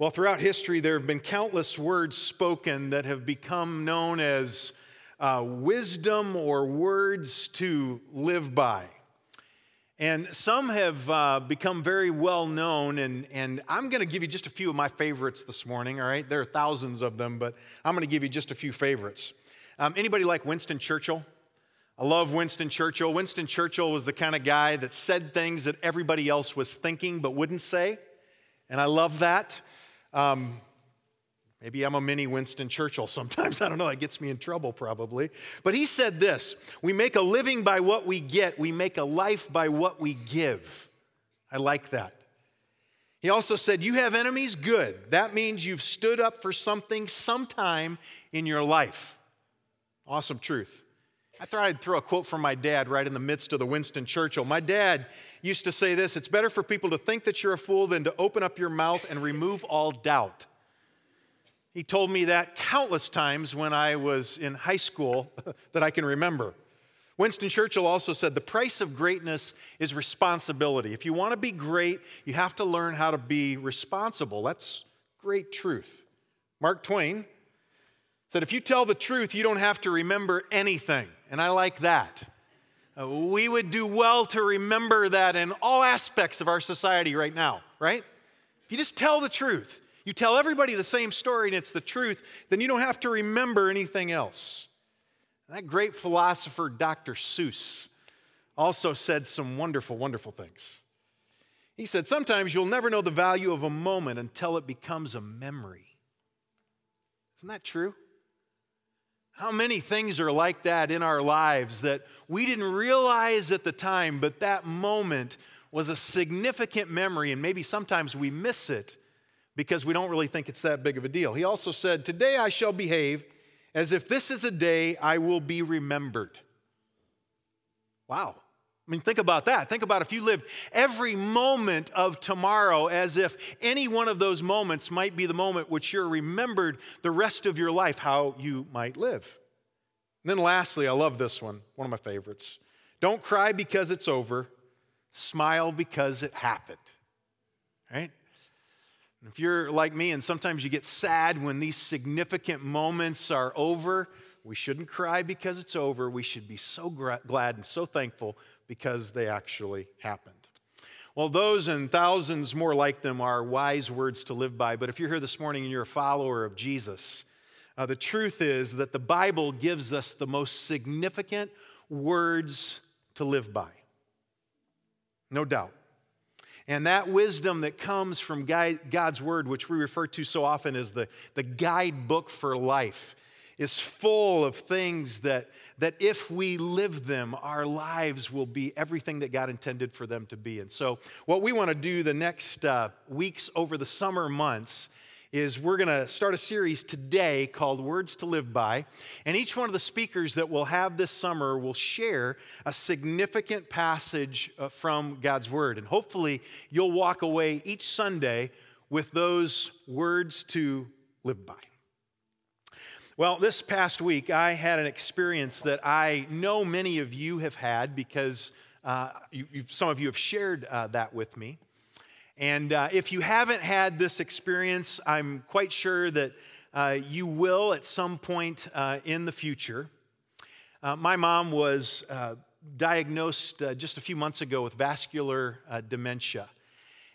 Well, throughout history, there have been countless words spoken that have become known as uh, wisdom or words to live by. And some have uh, become very well known, and, and I'm going to give you just a few of my favorites this morning, all right? There are thousands of them, but I'm going to give you just a few favorites. Um, anybody like Winston Churchill? I love Winston Churchill. Winston Churchill was the kind of guy that said things that everybody else was thinking but wouldn't say, and I love that. Um, Maybe I'm a mini Winston Churchill sometimes. I don't know. That gets me in trouble probably. But he said this We make a living by what we get, we make a life by what we give. I like that. He also said, You have enemies? Good. That means you've stood up for something sometime in your life. Awesome truth. I thought I'd throw a quote from my dad right in the midst of the Winston Churchill. My dad used to say this It's better for people to think that you're a fool than to open up your mouth and remove all doubt. He told me that countless times when I was in high school that I can remember. Winston Churchill also said the price of greatness is responsibility. If you want to be great, you have to learn how to be responsible. That's great truth. Mark Twain said, if you tell the truth, you don't have to remember anything. And I like that. Uh, we would do well to remember that in all aspects of our society right now, right? If you just tell the truth, you tell everybody the same story and it's the truth, then you don't have to remember anything else. that great philosopher, Dr. Seuss, also said some wonderful, wonderful things. He said, Sometimes you'll never know the value of a moment until it becomes a memory. Isn't that true? How many things are like that in our lives that we didn't realize at the time, but that moment was a significant memory, and maybe sometimes we miss it because we don't really think it's that big of a deal. He also said, Today I shall behave as if this is a day I will be remembered. Wow. I mean, think about that. Think about if you lived every moment of tomorrow as if any one of those moments might be the moment which you're remembered the rest of your life, how you might live. And then, lastly, I love this one, one of my favorites. Don't cry because it's over, smile because it happened. Right? If you're like me and sometimes you get sad when these significant moments are over, we shouldn't cry because it's over. We should be so glad and so thankful because they actually happened. Well, those and thousands more like them are wise words to live by. But if you're here this morning and you're a follower of Jesus, uh, the truth is that the Bible gives us the most significant words to live by. No doubt. And that wisdom that comes from God's word, which we refer to so often as the, the guidebook for life, is full of things that, that if we live them, our lives will be everything that God intended for them to be. And so, what we want to do the next uh, weeks over the summer months is we're going to start a series today called Words to Live By. And each one of the speakers that we'll have this summer will share a significant passage uh, from God's Word. And hopefully, you'll walk away each Sunday with those words to live by. Well, this past week, I had an experience that I know many of you have had because uh, you, you, some of you have shared uh, that with me. And uh, if you haven't had this experience, I'm quite sure that uh, you will at some point uh, in the future. Uh, my mom was diagnosed just a few months ago with vascular dementia.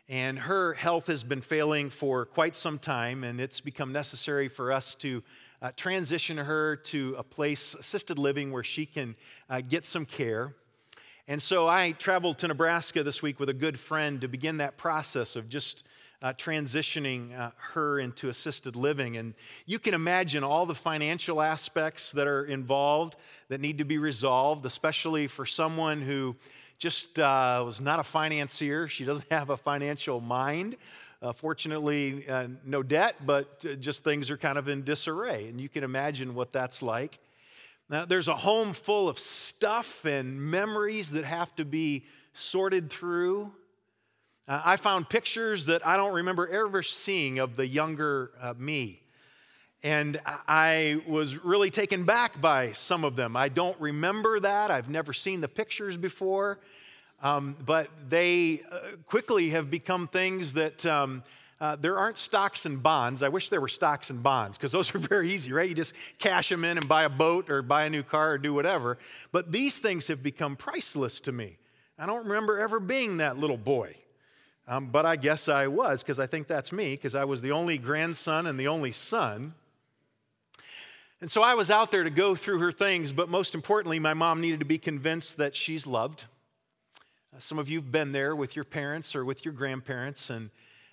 And her health has been failing for quite some time, and it's become necessary for us to transition her to a place, assisted living, where she can get some care. And so I traveled to Nebraska this week with a good friend to begin that process of just uh, transitioning uh, her into assisted living. And you can imagine all the financial aspects that are involved that need to be resolved, especially for someone who just uh, was not a financier. She doesn't have a financial mind. Uh, fortunately, uh, no debt, but uh, just things are kind of in disarray. And you can imagine what that's like. Now, there's a home full of stuff and memories that have to be sorted through. Uh, I found pictures that I don't remember ever seeing of the younger uh, me. And I was really taken back by some of them. I don't remember that. I've never seen the pictures before. Um, but they uh, quickly have become things that um, uh, there aren't stocks and bonds. I wish there were stocks and bonds because those are very easy, right? You just cash them in and buy a boat or buy a new car or do whatever. But these things have become priceless to me. I don't remember ever being that little boy. Um, but I guess I was because I think that's me because I was the only grandson and the only son. And so I was out there to go through her things, but most importantly, my mom needed to be convinced that she's loved. Uh, some of you have been there with your parents or with your grandparents, and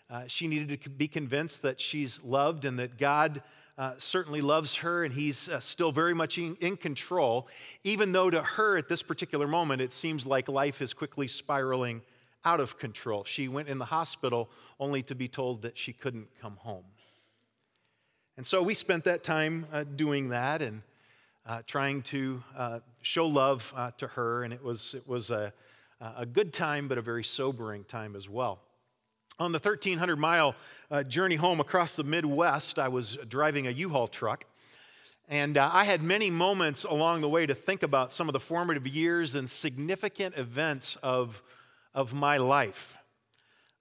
uh, she needed to be convinced that she's loved and that God uh, certainly loves her and He's uh, still very much in, in, control, even though to her at this particular moment it seems like life is quickly spiraling out of control. She went in the hospital only to be told that she couldn't come home. And so we spent that time uh, doing that and uh, trying to show love to her, and it was, it was a, a good time, but a very sobering time as well. On the 1,300 mile uh, journey home across the Midwest, I was driving a U Haul truck. And uh, I had many moments along the way to think about some of the formative years and significant events of, of my life.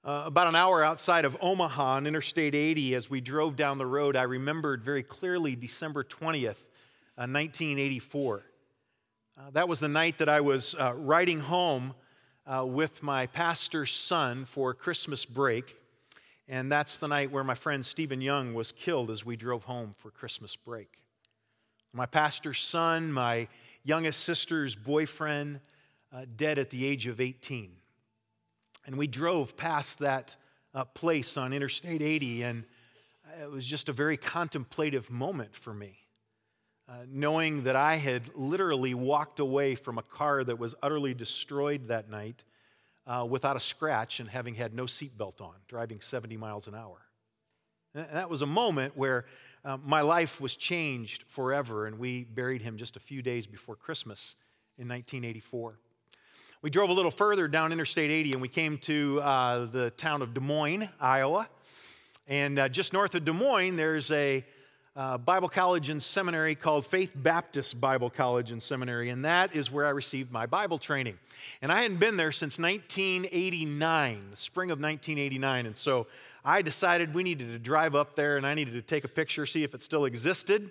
Uh, about an hour outside of Omaha on Interstate 80, as we drove down the road, I remembered very clearly December 20th, 1984. Uh, uh, that was the night that I was uh, riding home uh, with my pastor's son for Christmas break. And that's the night where my friend Stephen Young was killed as we drove home for Christmas break. My pastor's son, my youngest sister's boyfriend, uh, dead at the age of 18. And we drove past that uh, place on Interstate 80, and it was just a very contemplative moment for me. Uh, knowing that I had literally walked away from a car that was utterly destroyed that night uh, without a scratch and having had no seatbelt on, driving 70 miles an hour. And that was a moment where uh, my life was changed forever, and we buried him just a few days before Christmas in 1984. We drove a little further down Interstate 80 and we came to uh, the town of Des Moines, Iowa. And uh, just north of Des Moines, there's a uh, Bible college and seminary called Faith Baptist Bible College and Seminary, and that is where I received my Bible training. And I hadn't been there since 1989, the spring of 1989. And so I decided we needed to drive up there and I needed to take a picture, see if it still existed.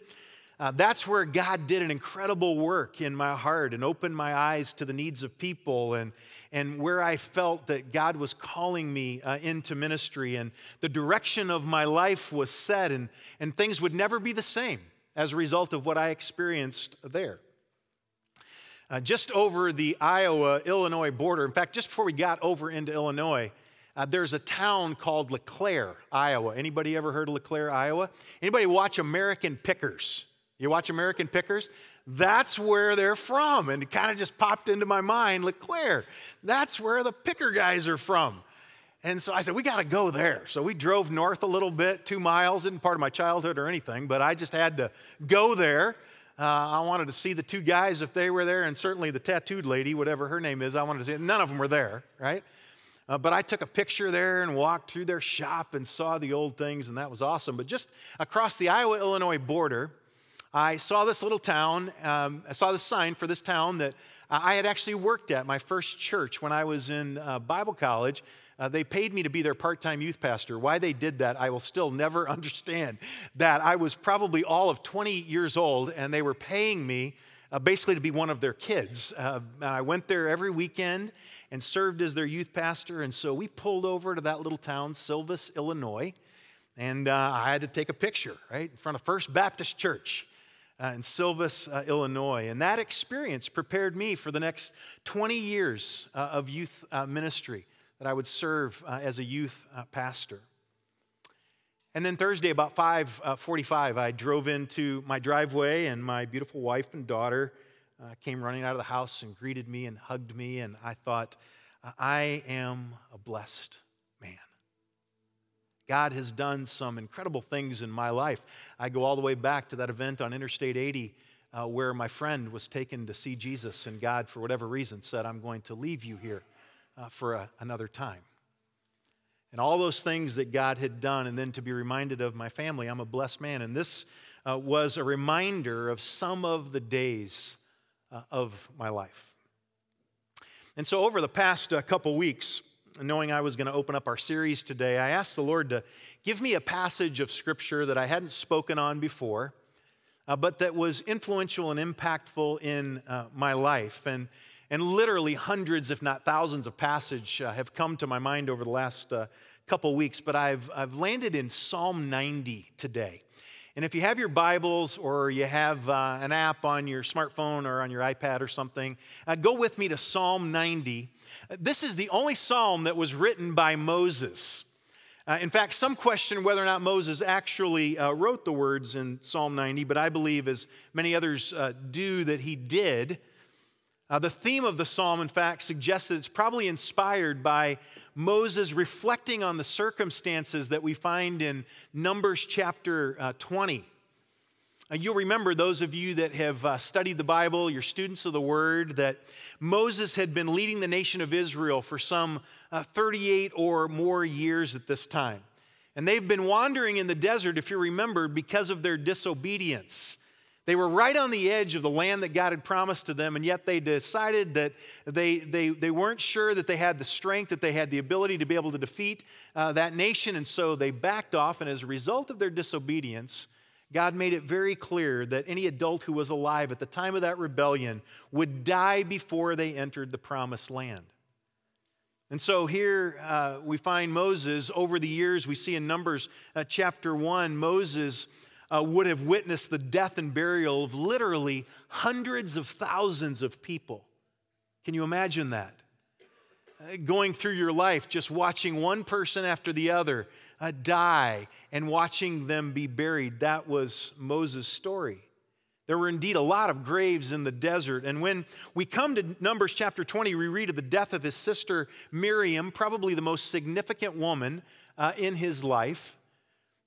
Uh, that's where God did an incredible work in my heart and opened my eyes to the needs of people and, and where I felt that God was calling me uh, into ministry. And the direction of my life was set, and, and things would never be the same as a result of what I experienced there. Uh, just over the Iowa Illinois border, in fact, just before we got over into Illinois, uh, there's a town called LeClaire, Iowa. Anybody ever heard of LeClaire, Iowa? Anybody watch American Pickers? You watch American Pickers? That's where they're from. And it kind of just popped into my mind, LeClaire. That's where the picker guys are from. And so I said, we got to go there. So we drove north a little bit, two miles, isn't part of my childhood or anything, but I just had to go there. Uh, I wanted to see the two guys if they were there, and certainly the tattooed lady, whatever her name is, I wanted to see. None of them were there, right? Uh, but I took a picture there and walked through their shop and saw the old things, and that was awesome. But just across the Iowa Illinois border, I saw this little town. Um, I saw the sign for this town that I had actually worked at, my first church when I was in uh, Bible college. Uh, they paid me to be their part time youth pastor. Why they did that, I will still never understand. That I was probably all of 20 years old, and they were paying me uh, basically to be one of their kids. Uh, I went there every weekend and served as their youth pastor. And so we pulled over to that little town, Silvis, Illinois, and uh, I had to take a picture, right, in front of First Baptist Church uh, in Silvis, uh, Illinois. And that experience prepared me for the next 20 years uh, of youth uh, ministry that I would serve uh, as a youth uh, pastor. And then Thursday, about 5:45, I drove into my driveway, and my beautiful wife and daughter came running out of the house and greeted me and hugged me. And I thought, I am a blessed God has done some incredible things in my life. I go all the way back to that event on Interstate 80 uh, where my friend was taken to see Jesus, and God, for whatever reason, said, I'm going to leave you here uh, for a, another time. And all those things that God had done, and then to be reminded of my family, I'm a blessed man. And this uh, was a reminder of some of the days uh, of my life. And so, over the past uh, couple weeks, knowing I was going to open up our series today, I asked the Lord to give me a passage of Scripture that I hadn't spoken on before, uh, but that was influential and impactful in uh, my life. And, and literally hundreds, if not thousands, of passages uh, have come to my mind over the last uh, couple weeks, but I've, I've landed in Psalm 90 today. And if you have your Bibles or you have uh, an app on your smartphone or on your iPad or something, uh, go with me to Psalm 90. This is the only psalm that was written by Moses. Uh, in fact, some question whether or not Moses actually uh, wrote the words in Psalm 90, but I believe, as many others uh, do, that he did. Uh, the theme of the psalm, in fact, suggests that it's probably inspired by Moses reflecting on the circumstances that we find in Numbers chapter uh, 20. You'll remember, those of you that have uh, studied the Bible, you're students of the Word, that Moses had been leading the nation of Israel for some uh, 38 or more years at this time. And they've been wandering in the desert, if you remember, because of their disobedience. They were right on the edge of the land that God had promised to them, and yet they decided that they, they, they weren't sure that they had the strength, that they had the ability to be able to defeat uh, that nation, and so they backed off. And as a result of their disobedience, God made it very clear that any adult who was alive at the time of that rebellion would die before they entered the promised land. And so here uh, we find Moses, over the years, we see in Numbers uh, chapter 1, Moses uh, would have witnessed the death and burial of literally hundreds of thousands of people. Can you imagine that? Going through your life, just watching one person after the other uh, die and watching them be buried. That was Moses' story. There were indeed a lot of graves in the desert. And when we come to Numbers chapter 20, we read of the death of his sister Miriam, probably the most significant woman uh, in his life.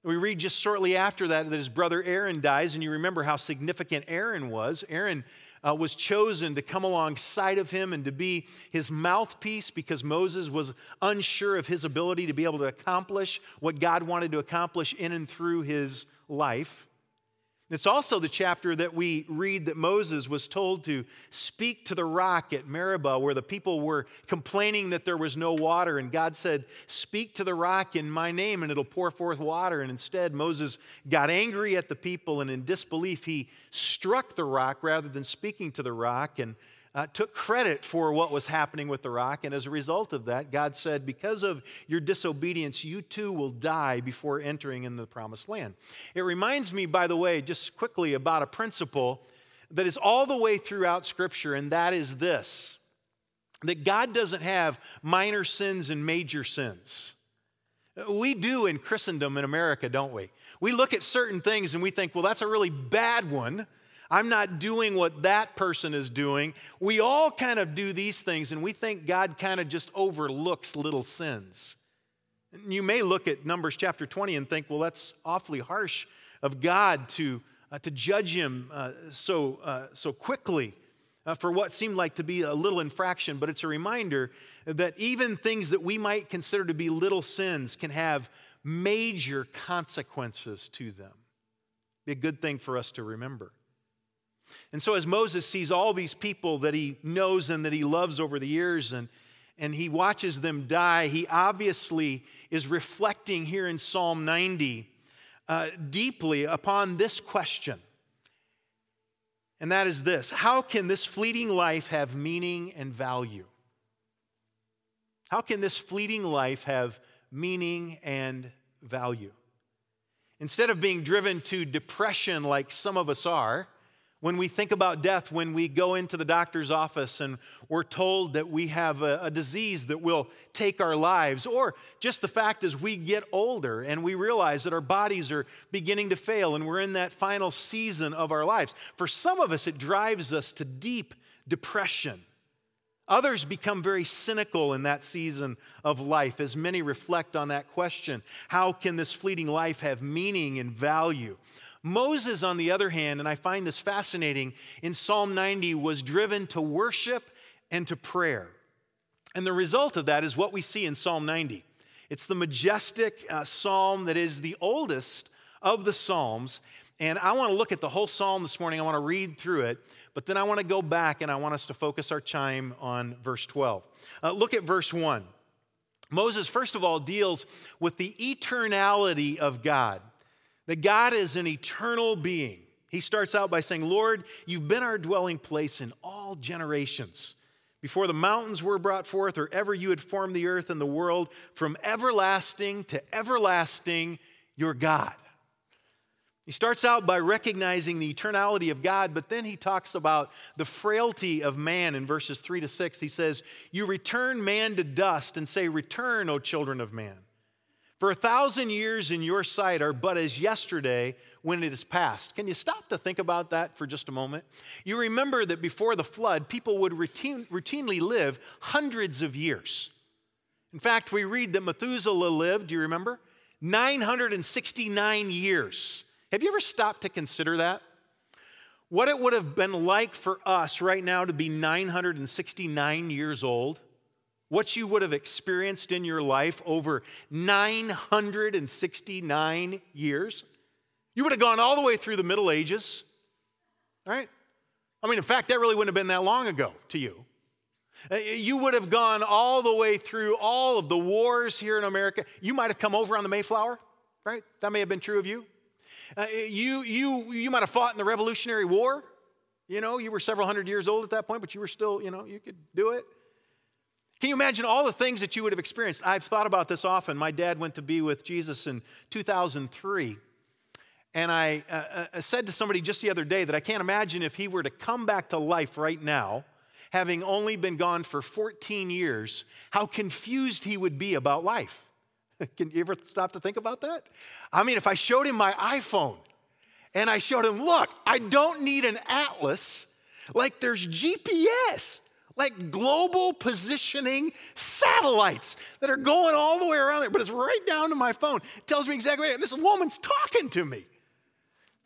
We read just shortly after that that his brother Aaron dies, and you remember how significant Aaron was. Aaron uh, was chosen to come alongside of him and to be his mouthpiece because Moses was unsure of his ability to be able to accomplish what God wanted to accomplish in and through his life. It's also the chapter that we read that Moses was told to speak to the rock at Meribah, where the people were complaining that there was no water. And God said, Speak to the rock in my name, and it'll pour forth water. And instead, Moses got angry at the people, and in disbelief, he struck the rock rather than speaking to the rock. And uh, took credit for what was happening with the rock. And as a result of that, God said, Because of your disobedience, you too will die before entering in the promised land. It reminds me, by the way, just quickly about a principle that is all the way throughout Scripture, and that is this that God doesn't have minor sins and major sins. We do in Christendom in America, don't we? We look at certain things and we think, well, that's a really bad one. I'm not doing what that person is doing. We all kind of do these things, and we think God kind of just overlooks little sins. You may look at Numbers chapter 20 and think, well, that's awfully harsh of God to, uh, to judge him uh, so, uh, so quickly uh, for what seemed like to be a little infraction. But it's a reminder that even things that we might consider to be little sins can have major consequences to them. Be a good thing for us to remember. And so, as Moses sees all these people that he knows and that he loves over the years, and, and he watches them die, he obviously is reflecting here in Psalm 90 uh, deeply upon this question. And that is this How can this fleeting life have meaning and value? How can this fleeting life have meaning and value? Instead of being driven to depression like some of us are, when we think about death, when we go into the doctor's office and we're told that we have a, a, disease that will take our lives, or just the fact is we get older and we realize that our bodies are beginning to fail and we're in that final season of our lives. For some of us, it drives us to deep depression. Others become very cynical in that season of life as many reflect on that question how can this fleeting life have meaning and value? Moses, on the other hand, and I find this fascinating, in Psalm 90 was driven to worship and to prayer. And the result of that is what we see in Psalm 90. It's the majestic uh, psalm that is the oldest of the psalms. And I want to look at the whole psalm this morning. I want to read through it, but then I want to go back and I want us to focus our time on verse 12. Uh, look at verse 1. Moses, first of all, deals with the eternality of God, that God is an eternal being. He starts out by saying, Lord, you've been our dwelling place in all generations. Before the mountains were brought forth, or ever you had formed the earth and the world, from everlasting to everlasting, you're God. He starts out by recognizing the eternality of God, but then he talks about the frailty of man in verses 3 to 6. He says, You return man to dust and say, Return, O children of man. For a thousand years in your sight are but as yesterday when it is past. Can you stop to think about that for just a moment? You remember that before the flood, people would routine, routinely live hundreds of years. In fact, we read that Methuselah lived, do you remember? 969 years. Have you ever stopped to consider that? What it would have been like for us right now to be 969 years old, what you would have experienced in your life over 969 years. You would have gone all the way through the Middle Ages, right? I mean, in fact, that really wouldn't have been that long ago to you. Uh, you would have gone all the way through all of the wars here in America. You might have come over on the Mayflower, right? That may have been true of you. Uh, you, you, you might have fought in the Revolutionary War. You know, you were several hundred years old at that point, but you were still, you know, you could do it. Can you imagine all the things that you would have experienced? I've thought about this often. My dad went to be with Jesus in 2003. And I uh, uh, uh, said to somebody just the other day that I can't imagine if he were to come back to life right now, having only been gone for 14 years, how confused he would be about life. Can you ever stop to think about that? I mean, if I showed him my iPhone and I showed him, look, I don't need an atlas, like there's GPS, like global positioning satellites that are going all the way around it, but it's right down to my phone. It tells me exactly, and this woman's talking to me.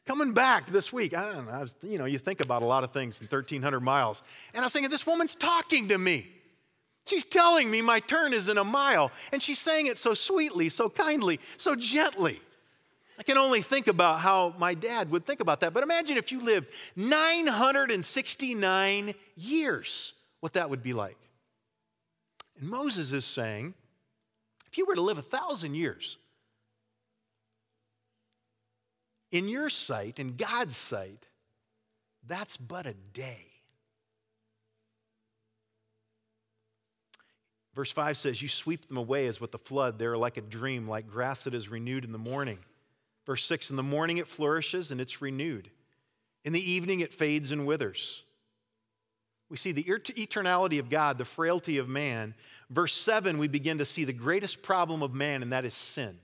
Coming back this week, I don't know, I was, you know, you think about a lot of things in 1,300 miles, and I was thinking, this woman's talking to me. She's telling me my turn is in a mile, and she's saying it so sweetly, so kindly, so gently. I can only think about how my dad would think about that. But imagine if you lived 969 years, what that would be like. And Moses is saying, if you were to live a thousand years, in your sight, in God's sight, that's but a day. Verse 5 says, You sweep them away as with the flood. They are like a dream, like grass that is renewed in the morning. Verse 6 In the morning it flourishes and it's renewed. In the evening it fades and withers. We see the eternality of God, the frailty of man. Verse 7, we begin to see the greatest problem of man, and that is sin.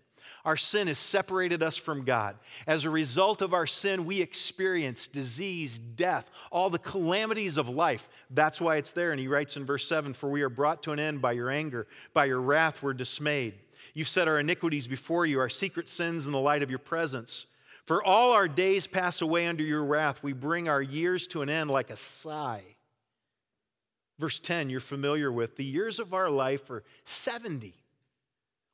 Our sin has separated us from God. As a result of our sin, we experience disease, death, all the calamities of life. That's why it's there. And he writes in verse 7 For we are brought to an end by your anger, by your wrath, we're dismayed. You've set our iniquities before you, our secret sins in the light of your presence. For all our days pass away under your wrath. We bring our years to an end like a sigh. Verse 10, you're familiar with. The years of our life are 70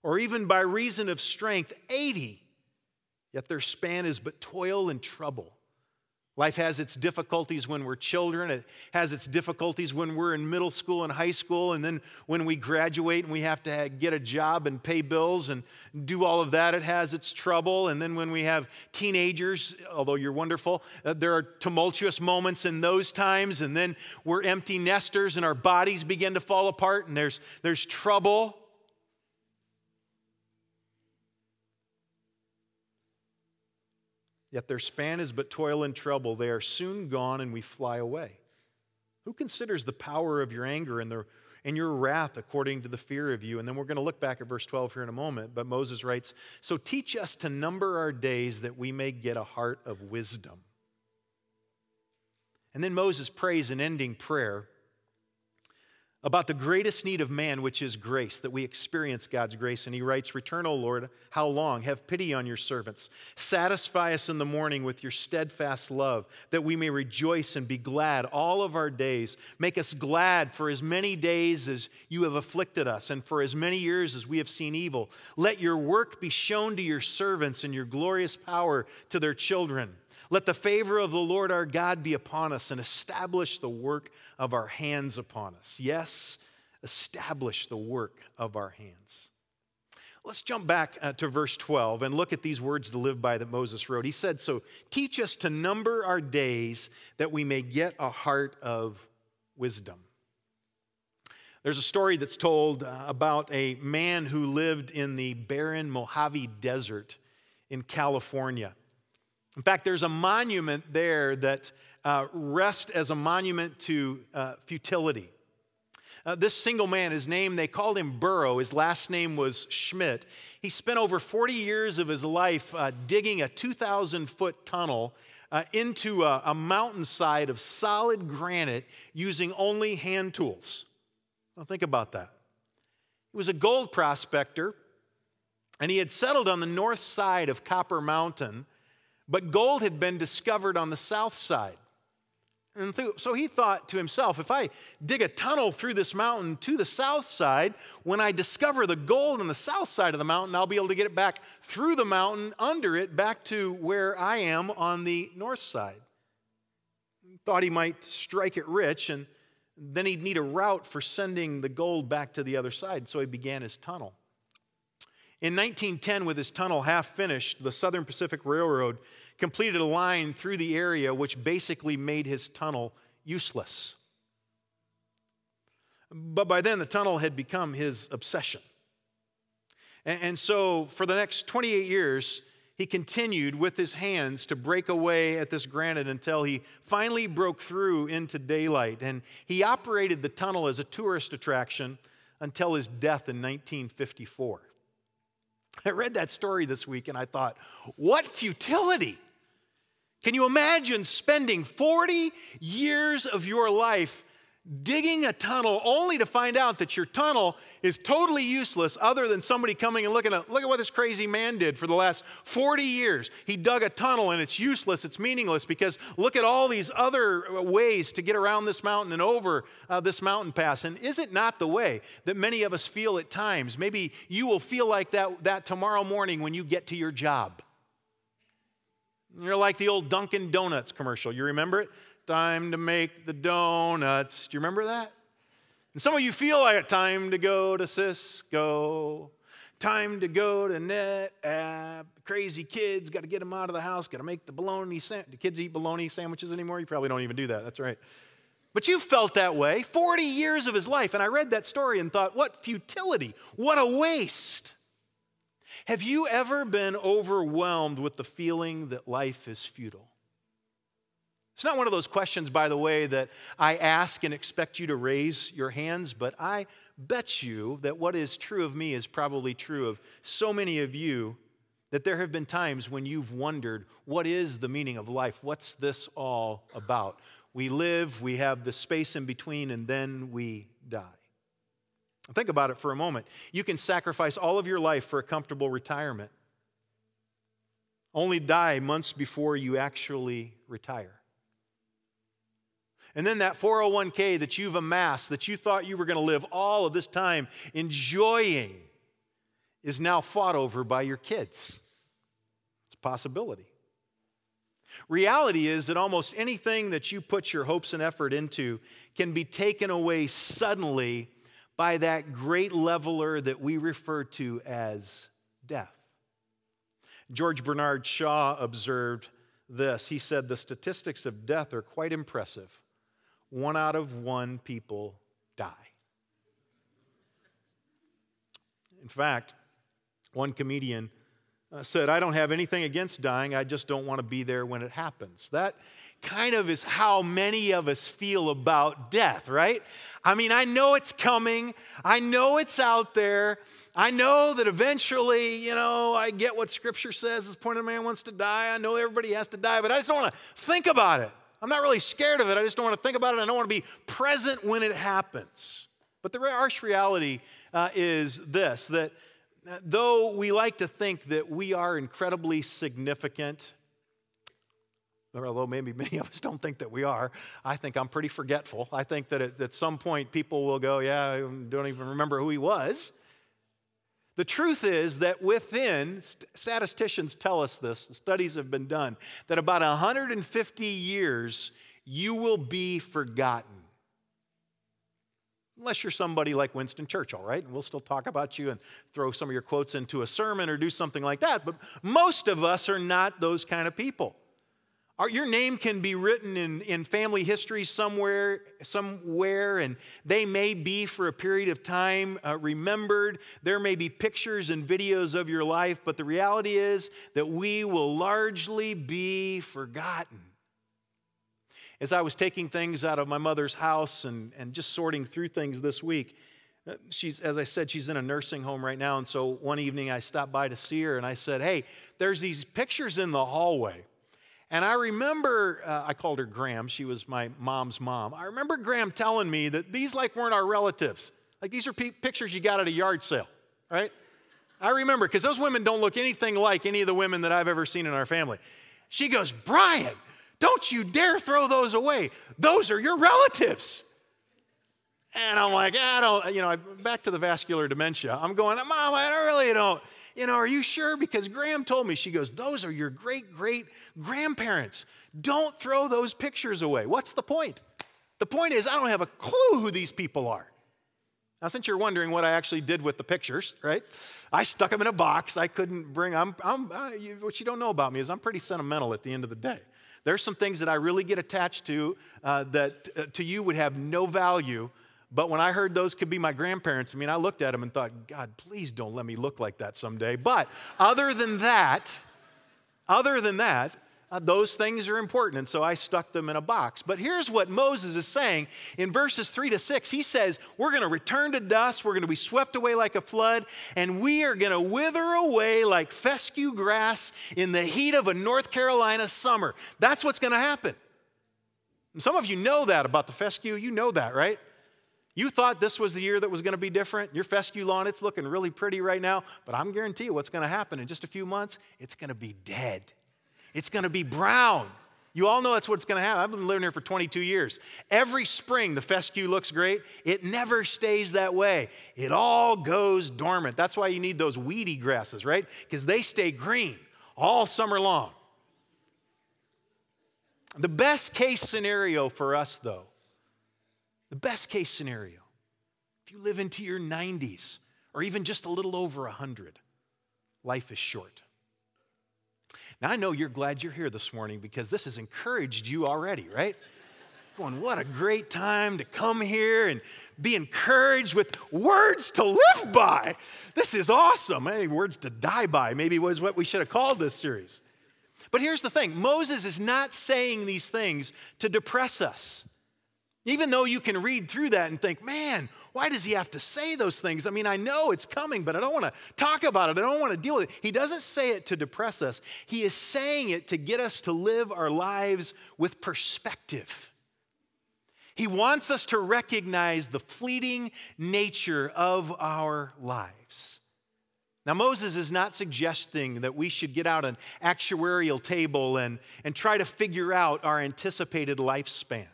or even by reason of strength, 80. Yet their span is but toil and trouble. Life has its difficulties when we're children. It has its difficulties when we're in middle school and high school. And then when we graduate and we have to get a job and pay bills and do all of that, it has its trouble. And then when we have teenagers, although you're wonderful, uh, there are tumultuous moments in those times. And then we're empty nesters and our bodies begin to fall apart and there's, there's trouble. Yet their span is but toil and trouble. They are soon gone and we fly away. Who considers the power of your anger and, the, and your wrath according to the fear of you? And then we're going to look back at verse 12 here in a moment. But Moses writes So teach us to number our days that we may get a heart of wisdom. And then Moses prays an ending prayer about the greatest need of man, which is grace, that we experience God's grace. And he writes, Return, O Lord, how long? Have pity on your servants. Satisfy us in the morning with your steadfast love, that we may rejoice and be glad all of our days. Make us glad for as many days as you have afflicted us, and for as many years as we have seen evil. Let your work be shown to your servants, and your glorious power to their children. Let the favor of the Lord our God be upon us and establish the work of our hands upon us. Yes, establish the work of our hands. Let's jump back uh, to verse 12 and look at these words to live by that Moses wrote. He said, So teach us to number our days that we may get a heart of wisdom. There's a story that's told uh, about a man who lived in the barren Mojave Desert in California. In fact, there's a monument there that uh, rests as a monument to uh, futility. Uh, this single man, his name, they called him Burro. His last name was Schmidt. He spent over 40 years of his life uh, digging a 2,000 foot tunnel uh, into a, a mountainside of solid granite using only hand tools. Now, think about that. He was a gold prospector, and he had settled on the north side of Copper Mountain, but gold had been discovered on the south side. And so he thought to himself, if I dig a tunnel through this mountain to the south side, when I discover the gold on the south side of the mountain, I'll be able to get it back through the mountain, under it, back to where I am on the north side. Thought he might strike it rich, and then he'd need a route for sending the gold back to the other side, so he began his tunnel. In 1910, with his tunnel half finished, the Southern Pacific Railroad completed a line through the area which basically made his tunnel useless. But by then, the tunnel had become his obsession. And, so, for the next 28 years, he continued with his hands to break away at this granite until he finally broke through into daylight. And he operated the tunnel as a tourist attraction until his death in 1954. I read that story this week and I thought, what futility! Can you imagine spending 40 years of your life digging a tunnel only to find out that your tunnel is totally useless other than somebody coming and looking at look at what this crazy man did for the last 40 years. He dug a tunnel and it's useless it's meaningless because look at all these other ways to get around this mountain and over uh, this mountain pass. And is it not the way that many of us feel at times? Maybe you will feel like that, that tomorrow morning when you get to your job you're like the old Dunkin' Donuts commercial. You remember it? Time to make the donuts. Do you remember that? And some of you feel like. Time to go to Cisco. Time to go to NetApp. Crazy kids, got to get them out of the house, got to make the bologna sandwich. Do kids eat bologna sandwiches anymore? You probably don't even do that. That's right. But you felt that way 40 years of his life. And I read that story and thought, what futility, what a waste. Have you ever been overwhelmed with the feeling that life is futile? It's not one of those questions, by the way, that I ask and expect you to raise your hands, but I bet you that what is true of me is probably true of so many of you that there have been times when you've wondered, what is the meaning of life? What's this all about? We live, we have the space in between, and then we die. Think about it for a moment. You can sacrifice all of your life for a comfortable retirement, only die months before you actually retire. And then that 401k that you've amassed, that you thought you were going to live all of this time enjoying, is now fought over by your kids. It's a possibility. Reality is that almost anything that you put your hopes and effort into can be taken away suddenly by that great leveler that we refer to as death. George Bernard Shaw observed this. He said, The statistics of death are quite impressive. One out of one people die. In fact, one comedian uh, said, I don't have anything against dying, I just don't want to be there when it happens. That kind of is how many of us feel about death, right? I mean, I know it's coming, I know it's out there. I know that eventually, you know, I get what Scripture says: "This point of man wants to die." I know everybody has to die, but I just don't want to think about it. I'm not really scared of it. I just don't want to think about it. I don't want to be present when it happens. But the harsh reality uh, is this: that uh, though we like to think that we are incredibly significant although maybe many of us don't think that we are, I think I'm pretty forgetful. I think that at, at some point people will go, Yeah, I don't even remember who he was. The truth is that within, statisticians tell us this, studies have been done, that about 150 years you will be forgotten. Unless you're somebody like Winston Churchill, right? And we'll still talk about you and throw some of your quotes into a sermon or do something like that. But most of us are not those kind of people. Our, your name can be written in, in family history somewhere, somewhere, and they may be for a period of time uh, remembered. There may be pictures and videos of your life, but the reality is that we will largely be forgotten as I was taking things out of my mother's house and, and just sorting through things this week, uh, she's, as I said, she's in a nursing home right now. And so one evening I stopped by to see her and I said, Hey, there's these pictures in the hallway. And I remember, uh, I called her Gram. She was my mom's mom. I remember Gram telling me that these like weren't our relatives. Like these are p- pictures you got at a yard sale, right? I remember because those women don't look anything like any of the women that I've ever seen in our family. She goes, Brian, don't you dare throw those away. Those are your relatives. And I'm like, I don't, you know, back to the vascular dementia. I'm going, Mom, I really don't, you know, are you sure? Because Gram told me, she goes, those are your great great grandparents. Don't throw those pictures away. What's the point? The point is, I don't have a clue who these people are. Now, since you're wondering what I actually did with the pictures, right? I stuck them in a box. I couldn't bring, I'm, I'm, what you don't know about me is I'm pretty sentimental at the end of the day. There's some things that I really get attached to uh, that uh, to you would have no value. But when I heard those could be my grandparents, I mean, I looked at them and thought, God, please don't let me look like that someday. But other than that, other than that, uh, those things are important. And so I stuck them in a box. But here's what Moses is saying in verses three to six. He says, We're going to return to dust, we're going to be swept away like a flood, and we are going to wither away like fescue grass in the heat of a North Carolina summer. That's what's going to happen. And some of you know that about the fescue. You know that, right? You thought this was the year that was going to be different. Your fescue lawn, it's looking really pretty right now, but I'm guarantee you what's going to happen in just a few months, it's going to be dead. It's going to be brown. You all know that's what's going to happen. I've been living here for 22 years. Every spring, the fescue looks great. It never stays that way. It all goes dormant. That's why you need those weedy grasses, right? Because they stay green all summer long. The best case scenario for us, though, the best case scenario, if you live into your 90s or even just a little over 100, life is short. Now, I know you're glad you're here this morning because this has encouraged you already, right? Going, what a great time to come here and be encouraged with words to live by. This is awesome. I words to die by, maybe was what we should have called this series. But here's the thing Moses is not saying these things to depress us. Even though you can read through that and think, man, why does he have to say those things? I mean, I know it's coming, but I don't want to talk about it. I don't want to deal with it. He doesn't say it to depress us, he is saying it to get us to live our lives with perspective. He wants us to recognize the fleeting nature of our lives. Now, Moses is not suggesting that we should get out an actuarial table and, and try to figure out our anticipated lifespan.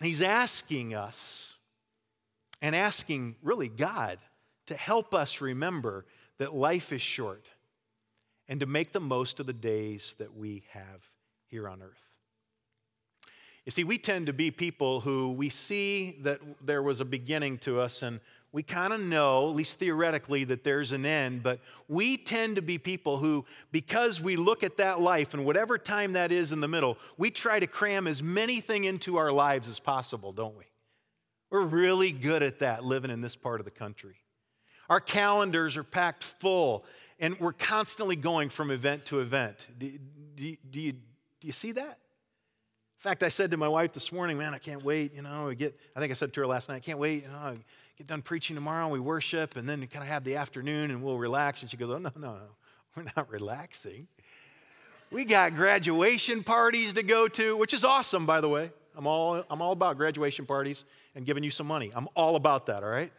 He's asking us and asking really God to help us remember that life is short and to make the most of the days that we have here on earth. You see, we tend to be people who we see that there was a beginning to us and we kind of know, at least theoretically, that there's an end, but we tend to be people who, because we look at that life and whatever time that is in the middle, we try to cram as many things into our lives as possible, don't we? We're really good at that living in this part of the country. Our calendars are packed full, and we're constantly going from event to event. Do, do, do, you, do you see that? In fact, I said to my wife this morning, man, I can't wait. You know, we get, I think I said to her last night, I can't wait. You know, get done preaching tomorrow and we worship and then kind of have the afternoon and we'll relax. And she goes, Oh, no, no, no. We're not relaxing. We got graduation parties to go to, which is awesome, by the way. I'm all, I'm all about graduation parties and giving you some money. I'm all about that, all right?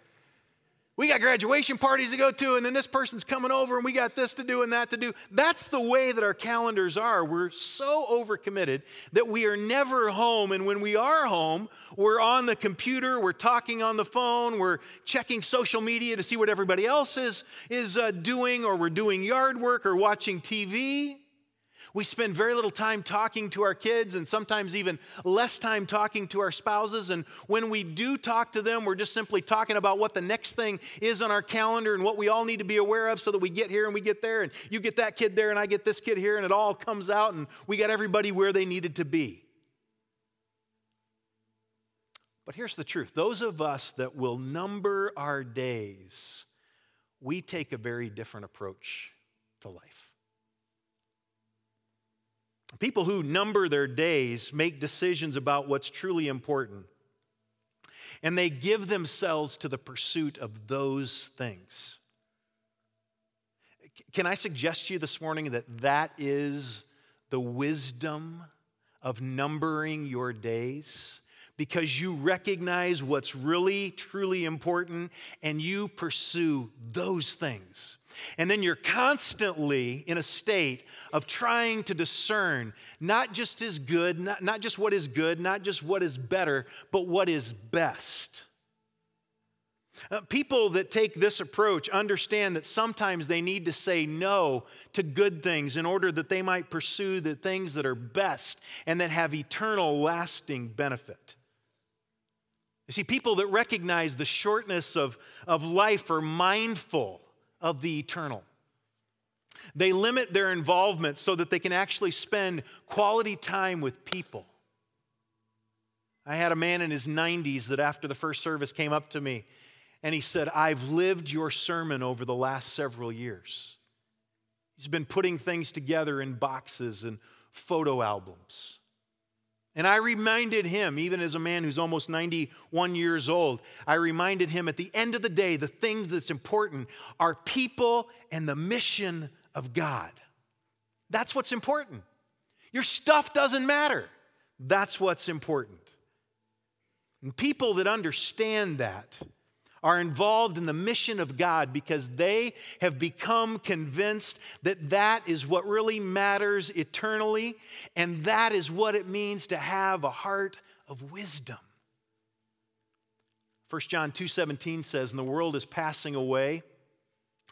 We got graduation parties to go to, and then this person's coming over, and we got this to do and that to do. That's the way that our calendars are. We're so overcommitted that we are never home. And when we are home, we're on the computer, we're talking on the phone, we're checking social media to see what everybody else is, is uh, doing, or we're doing yard work or watching TV. We spend very little time talking to our kids and sometimes even less time talking to our spouses. And when we do talk to them, we're just simply talking about what the next thing is on our calendar and what we all need to be aware of so that we get here and we get there. And you get that kid there and I get this kid here, and it all comes out and we got everybody where they needed to be. But here's the truth those of us that will number our days, we take a very different approach to life. People who number their days make decisions about what's truly important, and they give themselves to the pursuit of those things. Can I suggest to you this morning that that is the wisdom of numbering your days? Because you recognize what's really, truly important and you pursue those things. And then you're constantly in a state of trying to discern not just is good, not, not just what is good, not just what is better, but what is best. Uh, people that take this approach understand that sometimes they need to say no to good things in order that they might pursue the things that are best and that have eternal, lasting benefit. You see, people that recognize the shortness of, of life are mindful of the eternal. They limit their involvement so that they can actually spend quality time with people. I had a man in his 90s that after the first service came up to me and he said, I've lived your sermon over the last several years. He's been putting things together in boxes and photo albums. And I reminded him, even as a man who's almost 91 years old, I reminded him at the end of the day, the things that's important are people and the mission of God. That's what's important. Your stuff doesn't matter. That's what's important. And people that understand that are involved in the mission of God because they have become convinced that that is what really matters eternally, and that is what it means to have a heart of wisdom. 1 John 2:17 says, "And the world is passing away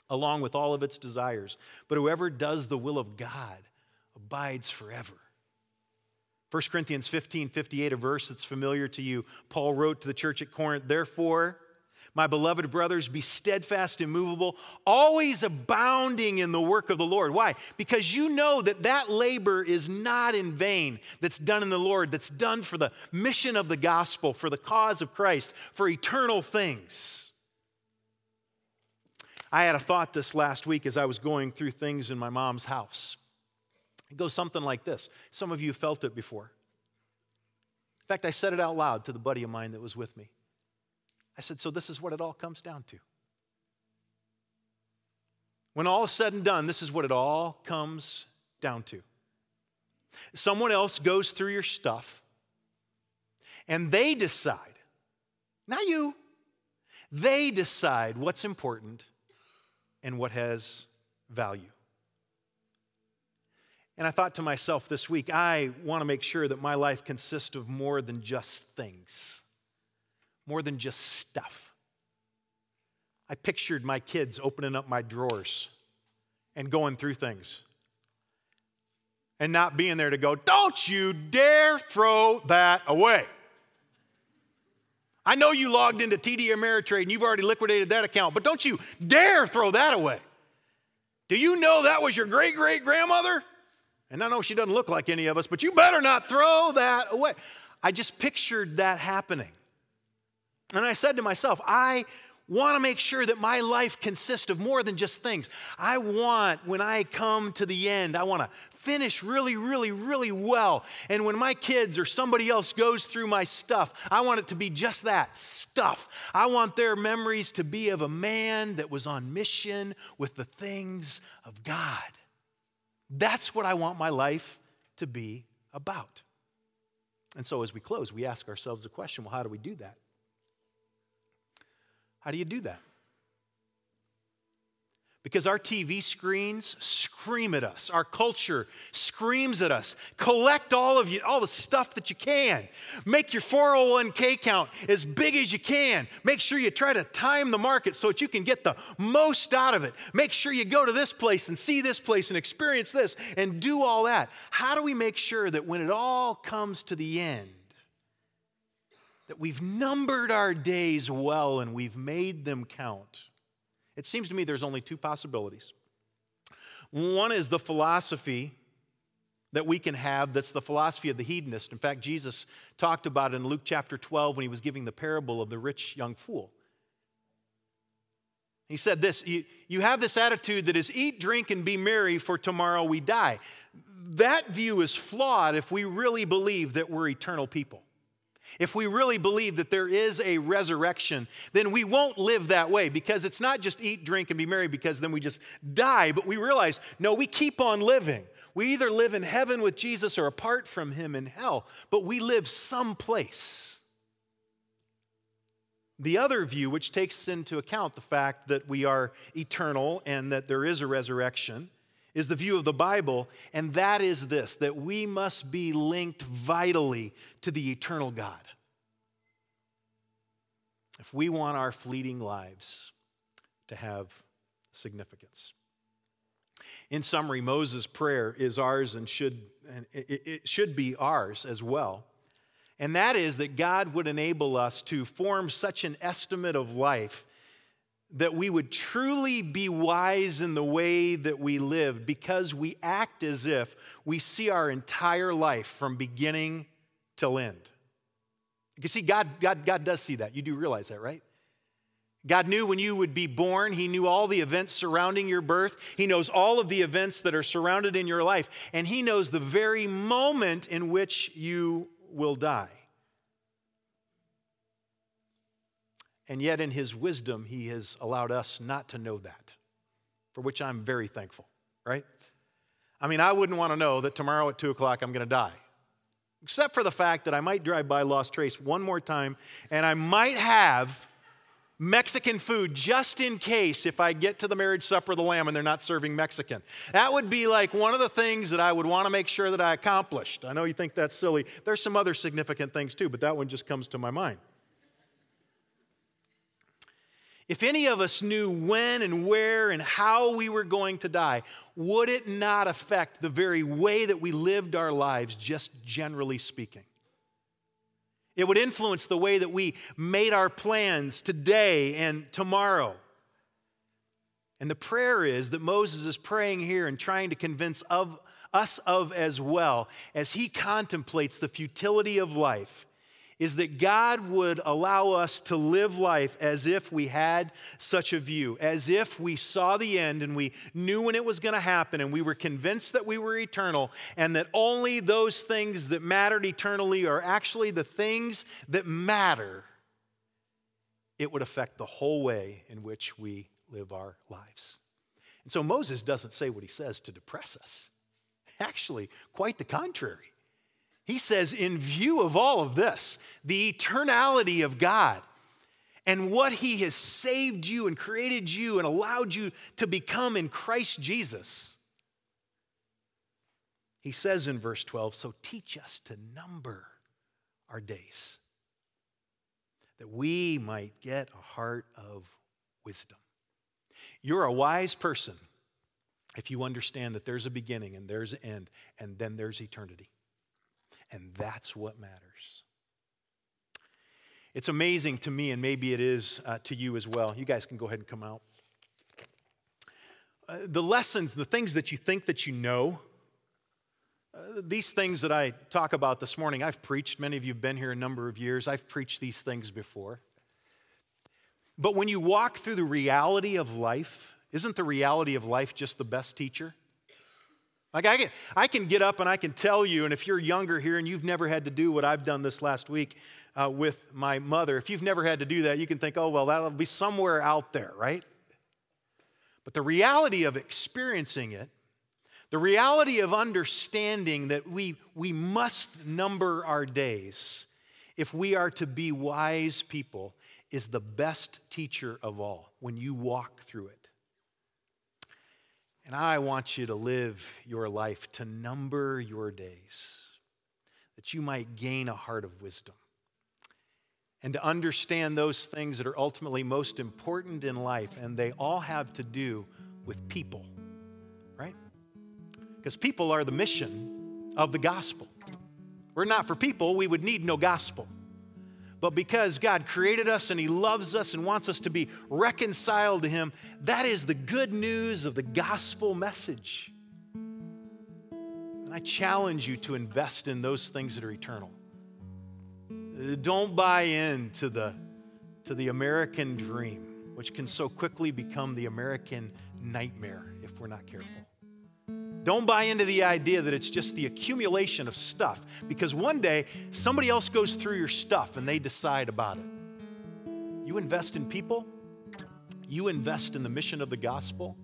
along with all of its desires, but whoever does the will of God abides forever." 1 Corinthians 15, 58, a verse that's familiar to you. Paul wrote to the church at Corinth, Therefore, my beloved brothers, be steadfast, and immovable, always abounding in the work of the Lord. Why? Because you know that that labor is not in vain that's done in the Lord, that's done for the mission of the gospel, for the cause of Christ, for eternal things. I had a thought this last week as I was going through things in my mom's house. It goes something like this. Some of you felt it before. In fact, I said it out loud to the buddy of mine that was with me. I said, So this is what it all comes down to. When all is said and done, this is what it all comes down to. Someone else goes through your stuff and they decide, not you, they decide what's important and what has value. And I thought to myself this week, I want to make sure that my life consists of more than just things more than just stuff. I pictured my kids opening up my drawers and going through things and not being there to go, don't you dare throw that away. I know you logged into TD Ameritrade and you've already liquidated that account, but don't you dare throw that away. Do you know that was your great great grandmother? And I know she doesn't look like any of us, but you better not throw that away. I just pictured that happening. And I said to myself, I want to make sure that my life consists of more than just things. I want, when I come to the end, I want to finish really, really, really well. And when my kids or somebody else goes through my stuff, I want it to be just that stuff. I want their memories to be of a man that was on mission with the things of God. That's what I want my life to be about. And so as we close, we ask ourselves the question well, how do we do that? How do you do that? Because our TV screens scream at us. Our culture screams at us. Collect all of you, all the stuff that you can. Make your 401k count as big as you can. Make sure you try to time the market so that you can get the most out of it. Make sure you go to this place and see this place and experience this and do all that. How do we make sure that when it all comes to the end, that we've numbered our days well and we've made them count? It seems to me there's only two possibilities. One is the philosophy that we can have that's the philosophy of the hedonist. In fact, Jesus talked about it in Luke chapter 12 when he was giving the parable of the rich young fool. He said this you, you have this attitude that is eat, drink, and be merry, for tomorrow we die. That view is flawed if we really believe that we're eternal people. If we really believe that there is a resurrection, then we won't live that way because it's not just eat, drink, and be merry because then we just die, but we realize, no, we keep on living. We either live in heaven with Jesus or apart from him in hell, but we live someplace. The other view, which takes into account the fact that we are eternal and that there is a resurrection, is the view of the Bible, and that is this that we must be linked vitally to the eternal God. If we want our fleeting lives to have significance. In summary, Moses' prayer is ours and should, and it should be ours as well. And that is that God would enable us to form such an estimate of life that we would truly be wise in the way that we live because we act as if we see our entire life from beginning till end. You see, God, God, God does see that. You do realize that, right? God knew when you would be born. He knew all the events surrounding your birth. He knows all of the events that are surrounded in your life. And He knows the very moment in which you will die. And yet, in his wisdom, he has allowed us not to know that, for which I'm very thankful, right? I mean, I wouldn't want to know that tomorrow at 2 o'clock I'm going to die, except for the fact that I might drive by Lost Trace one more time and I might have Mexican food just in case if I get to the marriage supper of the Lamb and they're not serving Mexican. That would be like one of the things that I would want to make sure that I accomplished. I know you think that's silly. There's some other significant things too, but that one just comes to my mind. If any of us knew when and where and how we were going to die, would it not affect the very way that we lived our lives, just generally speaking? It would influence the way that we made our plans today and tomorrow. And the prayer is that Moses is praying here and trying to convince of us of as well as he contemplates the futility of life is that God would allow us to live life as if we had such a view, as if we saw the end and we knew when it was going to happen and we were convinced that we were eternal and that only those things that mattered eternally are actually the things that matter. It would affect the whole way in which we live our lives. And so Moses doesn't say what he says to depress us. Actually, quite the contrary. He says, in view of all of this, the eternality of God and what He has saved you and created you and allowed you to become in Christ Jesus, He says in verse 12, So teach us to number our days, that we might get a heart of wisdom. You're a wise person if you understand that there's a beginning and there's an end, and then there's eternity. And that's what matters. It's amazing to me, and maybe it is uh, to you as well. You guys can go ahead and come out. Uh, the lessons, the things that you think that you know, uh, these things that I talk about this morning, I've preached. Many of you have been here a number of years. I've preached these things before. But when you walk through the reality of life, isn't the reality of life just the best teacher? Like I can, I can get up and I can tell you, and if you're younger here and you've never had to do what I've done this last week uh, with my mother, if you've never had to do that, you can think, oh, well, that'll be somewhere out there, right? But the reality of experiencing it, the reality of understanding that we, we must number our days if we are to be wise people is the best teacher of all when you walk through it. And I want you to live your life to number your days, that you might gain a heart of wisdom and to understand those things that are ultimately most important in life. And they all have to do with people, right? Because people are the mission of the gospel. We're not for people, we would need no gospel. But because God created us and He loves us and wants us to be reconciled to Him, that is the good news of the gospel message. And I challenge you to invest in those things that are eternal. Don't buy into the, to the American dream, which can so quickly become the American nightmare if we're not careful. Don't buy into the idea that it's just the accumulation of stuff, because one day somebody else goes through your stuff and they decide about it. You invest in people, you invest in the mission of the gospel,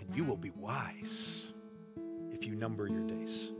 and you will be wise if you number your days.